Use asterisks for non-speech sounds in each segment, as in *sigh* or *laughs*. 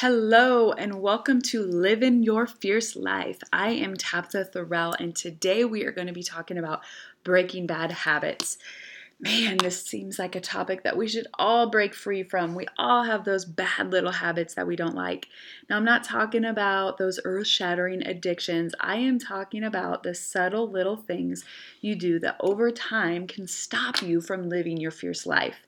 Hello, and welcome to Living Your Fierce Life. I am Tabatha Thorell, and today we are going to be talking about breaking bad habits. Man, this seems like a topic that we should all break free from. We all have those bad little habits that we don't like. Now, I'm not talking about those earth shattering addictions. I am talking about the subtle little things you do that over time can stop you from living your fierce life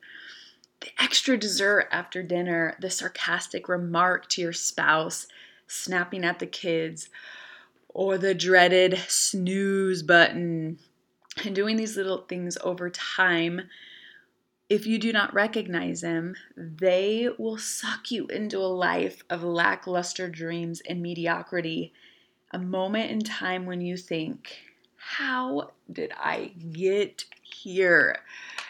the extra dessert after dinner, the sarcastic remark to your spouse, snapping at the kids, or the dreaded snooze button. And doing these little things over time, if you do not recognize them, they will suck you into a life of lackluster dreams and mediocrity. A moment in time when you think, How did I get here?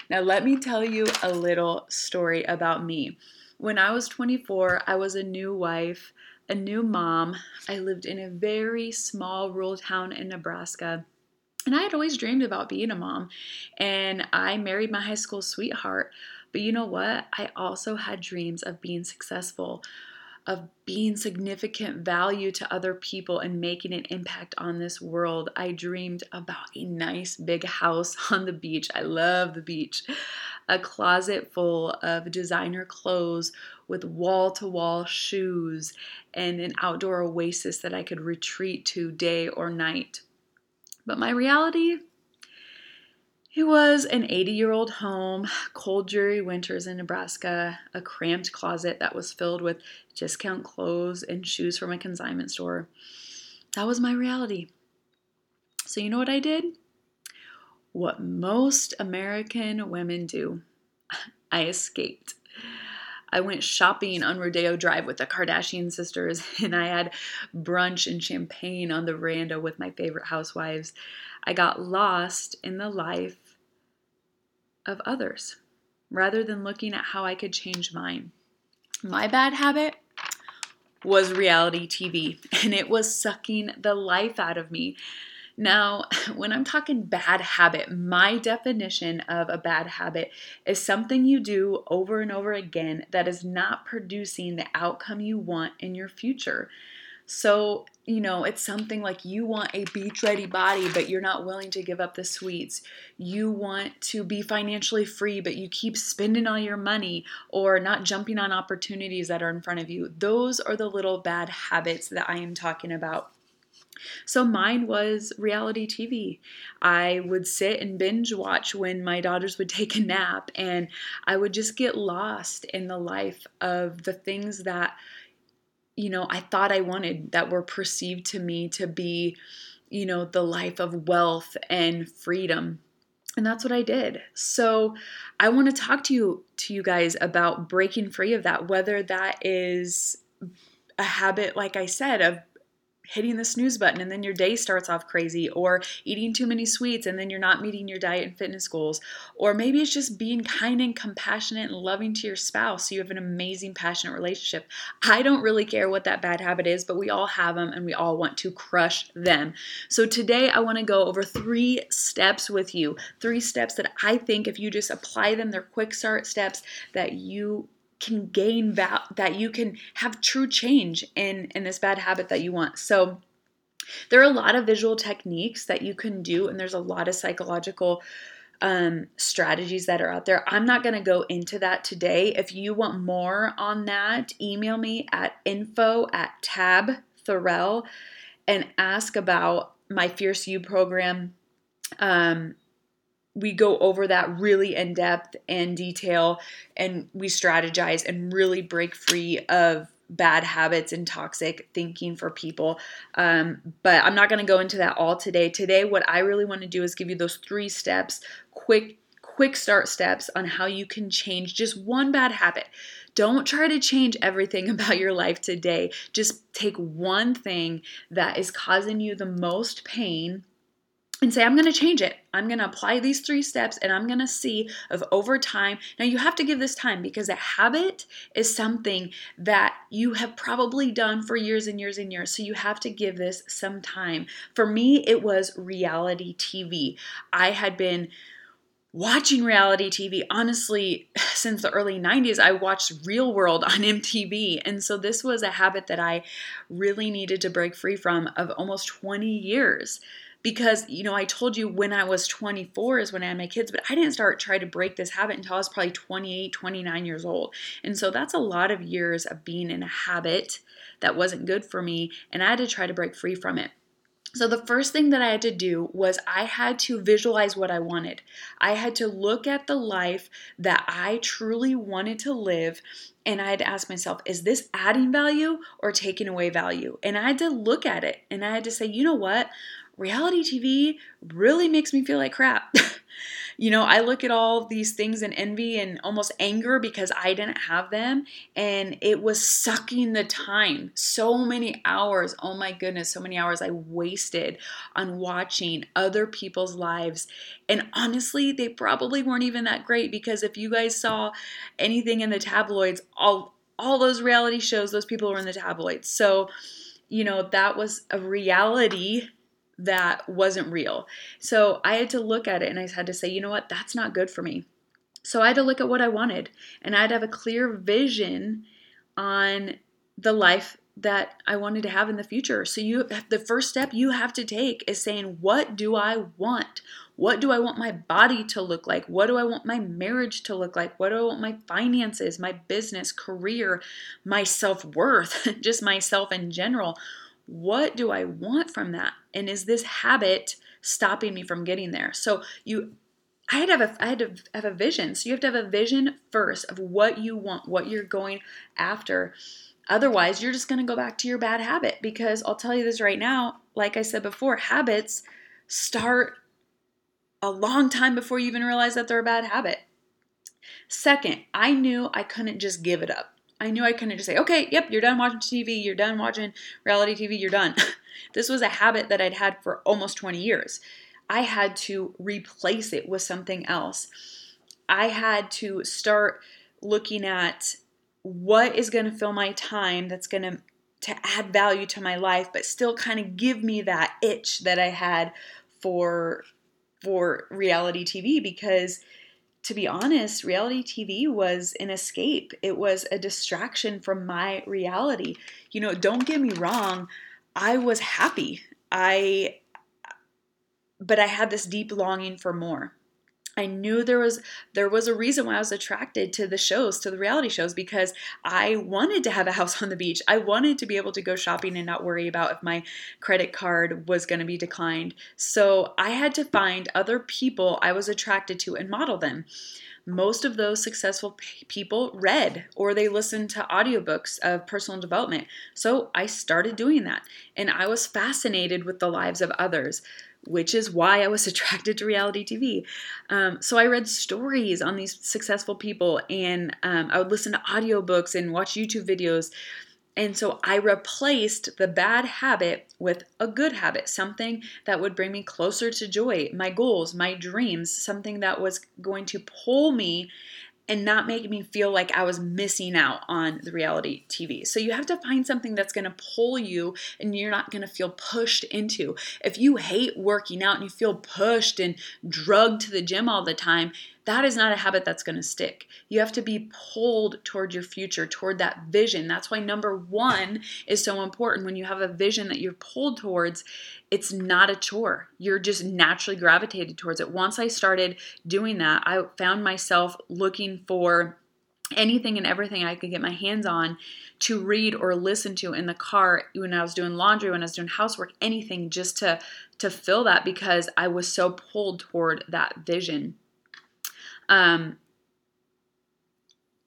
Now, let me tell you a little story about me. When I was 24, I was a new wife, a new mom. I lived in a very small rural town in Nebraska. And I had always dreamed about being a mom. And I married my high school sweetheart. But you know what? I also had dreams of being successful of being significant value to other people and making an impact on this world. I dreamed about a nice big house *laughs* on the beach. I love the beach. A closet full of designer clothes with wall to wall shoes and an outdoor oasis that I could retreat to day or night. But my reality it was an 80 year old home, cold, dreary winters in Nebraska, a cramped closet that was filled with discount clothes and shoes from a consignment store. That was my reality. So, you know what I did? What most American women do *laughs* I escaped. I went shopping on Rodeo Drive with the Kardashian sisters, *laughs* and I had brunch and champagne on the veranda with my favorite housewives. I got lost in the life of others rather than looking at how I could change mine. My bad habit was reality TV, *laughs* and it was sucking the life out of me. Now, *laughs* when I'm talking bad habit, my definition of a bad habit is something you do over and over again that is not producing the outcome you want in your future. So, you know, it's something like you want a beach ready body, but you're not willing to give up the sweets. You want to be financially free, but you keep spending all your money or not jumping on opportunities that are in front of you. Those are the little bad habits that I am talking about. So mine was reality TV. I would sit and binge watch when my daughters would *laughs* take a nap, and I would just get lost in the life of the things that you know, I thought I wanted that were perceived to me to be, you know, the life of wealth and freedom. And that's what I did. So I want to talk to you to you guys about breaking free of that, whether that is a habit, like I said, of hitting the snooze button and then your day starts off crazy, or eating too many sweets and then you're not meeting your diet and fitness goals, or maybe it's just being kind and compassionate and loving to your spouse so you have an amazing, passionate relationship. I don't really care what that bad habit is, but we all have them and we all want to crush them. So today I want to go over three steps with you, three steps that I think if you just apply them, they're quick start steps that you can gain val- that you can have true change in in this bad habit that you want. So there are a lot of visual techniques that you can do and there's a lot of psychological um, strategies that are out there. I'm not going to go into that today. If you want more on that, email me at info at tab Thorell and ask about my Fierce You program. Um, we go over that really in depth and detail and we strategize and really break free of bad habits and toxic thinking for people. Um, but I'm not going to go into that all today. Today, what I really want to do is give you those three steps, quick, quick start steps on how you can change just one bad habit. Don't try to change everything *laughs* about your life today. Just take one thing that is causing you the most pain and say, I'm going to change it. I'm going to apply these three steps and I'm going to see if over time. Now, you have to give this time because a habit is something that you have probably done for years and years and years. So you have to give this some time. For me, it was reality TV. I had been watching reality TV. Honestly, *sighs* since the early 90s, I watched Real World on *laughs* MTV. And so this was a habit that I really needed to break free from of almost 20 years. Because, you know, I told you when I was 24 is when I had my kids, but I didn't start try to break this habit until I was probably 28, 29 years old. And so that's a lot of years of being in a habit that wasn't good for me. And I had to try to break free from it. So, the first thing that I had to do was I had to visualize what I wanted. I had to look at the life that I truly wanted to live, and I had to ask myself, is this adding value or taking away value? And I had to look at it and I had to say, you know what? Reality TV really makes me feel like crap. *laughs* You know, I look at all these things in envy and almost anger because I didn't have them. And it was sucking the time. So many hours. Oh my goodness, so many hours I wasted on watching other people's lives. And honestly, they probably weren't even that great because if you guys saw anything in the tabloids, all all those reality shows, those people were in the tabloids. So, you know, that was a reality that wasn't real. So I had to look at it and I had to say, you know what, that's not good for me. So I had to look at what I wanted and I had to have a clear vision on the life that I wanted to have in the future. So you the first step you have to take is saying what do I want? What do I want my body to look like? What do I want my marriage to look like? What do I want my finances, my business, career, my self-worth, *laughs* just myself in general? What do I want from that? And is this habit stopping me from getting there? So you I had to have a, I had to have a vision. So you have to have a vision first of what you want, what you're going after. Otherwise, you're just going to go back to your bad habit because I'll tell you this right now, like I said before, habits start a long time before you even realize that they're a bad habit. Second, I knew I couldn't just give it up. I knew I couldn't just say, okay, yep, you're done watching TV, you're done watching reality TV, you're done. *laughs* this was a habit that I'd had for almost 20 years. I had to replace it with something else. I had to start looking at what is going to fill my time that's going to to add value to my life but still kind of give me that itch that I had for for reality TV because to be honest, reality TV was an escape. It was a distraction from my reality. You know, don't get me wrong, I was happy. I but I had this deep longing for more. I knew there was there was a reason why I was attracted to the shows, to the reality shows because I wanted to have a *laughs* house on the beach. I wanted to be able to go shopping and not worry about if my credit card was going to be declined. So, I had to find other people I was attracted to and model them. Most of those successful people read or they listened to audiobooks of personal development. So, I started doing that and I was fascinated with the lives of others which is why I was *laughs* attracted to reality TV. Um, so I read stories on these successful people and um, I would listen to audiobooks and watch YouTube videos. And so I replaced the bad habit with a good habit, something that would bring me closer to joy, my goals, my dreams, something that was going to pull me and not make me feel like I was missing out on the reality TV. So you have to find something that's going to pull you and you're not going to feel pushed into. If you hate working out and you feel pushed and drugged to the gym all the time, that is not a habit that's going to stick. You have to be pulled toward your future, toward that vision. That's why number one is so important. When you have a vision that you're pulled towards, it's not a chore. You're just naturally gravitated towards it. Once I started doing that, I found myself looking for anything and everything I could get my hands on to read or listen to in the car when I was doing laundry, when I was doing housework, anything just to to fill that because I was so pulled toward that vision. Um,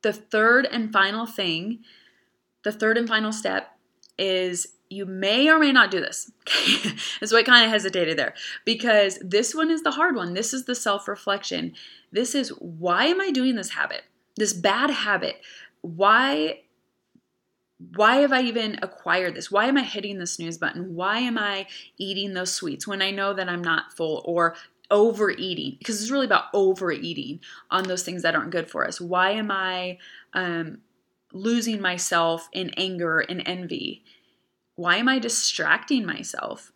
the third and final thing, the third and final step is you may or may not do this. *laughs* That's why I kind of hesitated there because this one is the hard one. This is the self reflection. This is why am I doing this habit, this bad habit? Why? Why have I even acquired this? Why am I hitting the snooze button? Why am I eating those sweets when I know that I'm not full or overeating because it's really about overeating on those things that aren't good for us. Why am I um, losing myself in anger and envy? Why am I distracting myself?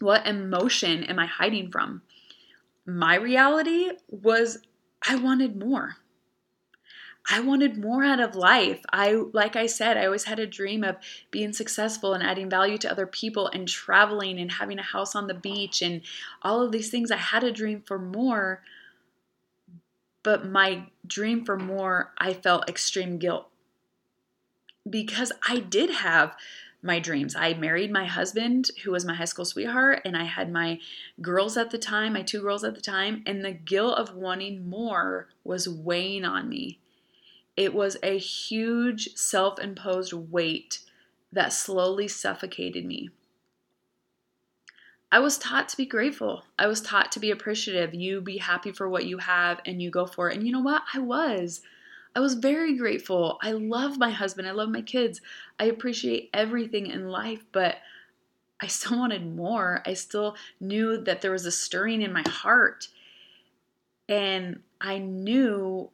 What emotion am I hiding from? my reality was I wanted more. I wanted more out of life. I like I said, I always had a dream of being successful and adding value to other people and traveling and having a house on the beach and all of these things. I had a dream for more. But my dream for more, I felt extreme guilt because I did have my dreams. I married my husband, who was my high school sweetheart, and I had my girls at the time, my two girls at the time, and the guilt of wanting more was weighing on me. It was a huge self imposed weight that slowly suffocated me. I was taught to be grateful. I was taught to be appreciative. You be happy for what you have and you go for it. And you know what? I was. I was very grateful. I love my husband. I love my kids. I appreciate everything in life, but I still *laughs* wanted more. I still knew that there was a stirring in my heart. And I knew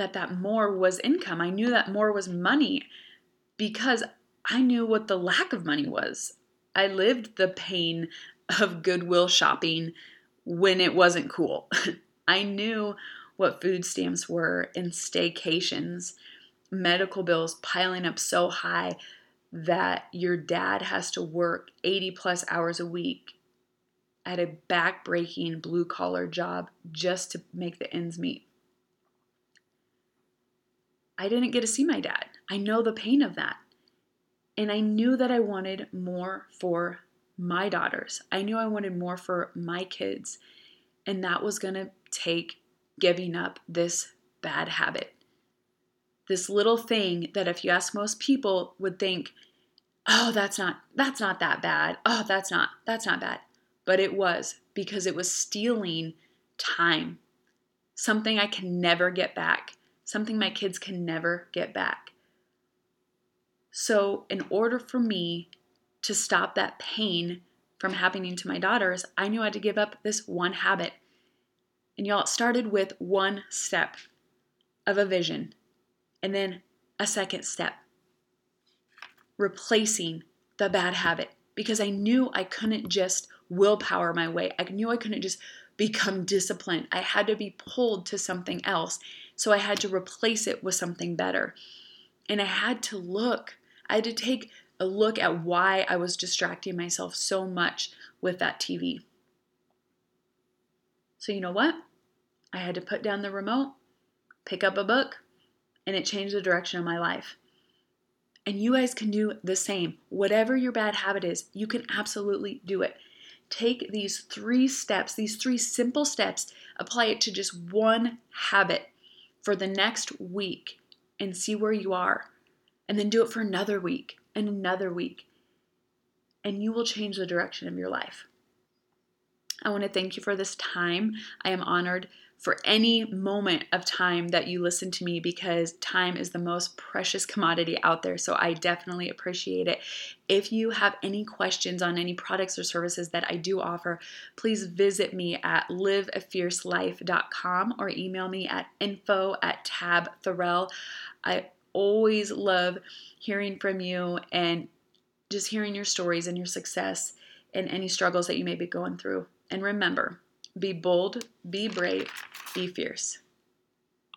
that that more was income. I knew that more was money because I knew what the lack of money was. I lived the pain of goodwill shopping when it wasn't cool. *laughs* I knew what food stamps were and staycations, medical bills piling up so high that your dad has to work 80 plus hours a week at a back-breaking blue collar job just to make the ends meet. I didn't get to see my dad. I know the pain of that. And I knew that I wanted more for my daughters. I knew I wanted more for my kids. And that was going to take giving up this bad habit. This little thing that if you ask most people would think, "Oh, that's not that's not that bad. Oh, that's not that's not bad." But it was because it was stealing time. Something I can never get back. Something my kids can never get back. So, in order for me to stop that pain from happening to my daughters, I knew I had to give up this one habit. And y'all, it started with one step of a vision and then a second step, replacing the bad habit because I knew I couldn't just willpower my way. I knew I couldn't just become disciplined. I had to be pulled to something else. So I had to replace it with something better. And I had to look I had to take a look at why I was distracting myself so much with that TV. So, you know what? I had to put down the remote, pick up a book, and it changed the direction of my life. And you guys can do the same. Whatever your bad habit is, you can absolutely do it. Take these three steps, these three simple steps, apply it to just one habit for the next week, and see where you are and then do it for another week and another week. And you will change the direction of your life. I want to thank you for this time. I am honored for any moment of time that you listen to me because time is the most precious commodity out there. So I definitely appreciate it. If you have any questions on any products or services that I do offer, please visit me at liveafiercelife.com or email me at info at tabthorell. I always love hearing from you and just hearing your stories and your success and any struggles that you may be going through. And remember, be bold, be brave, be fierce.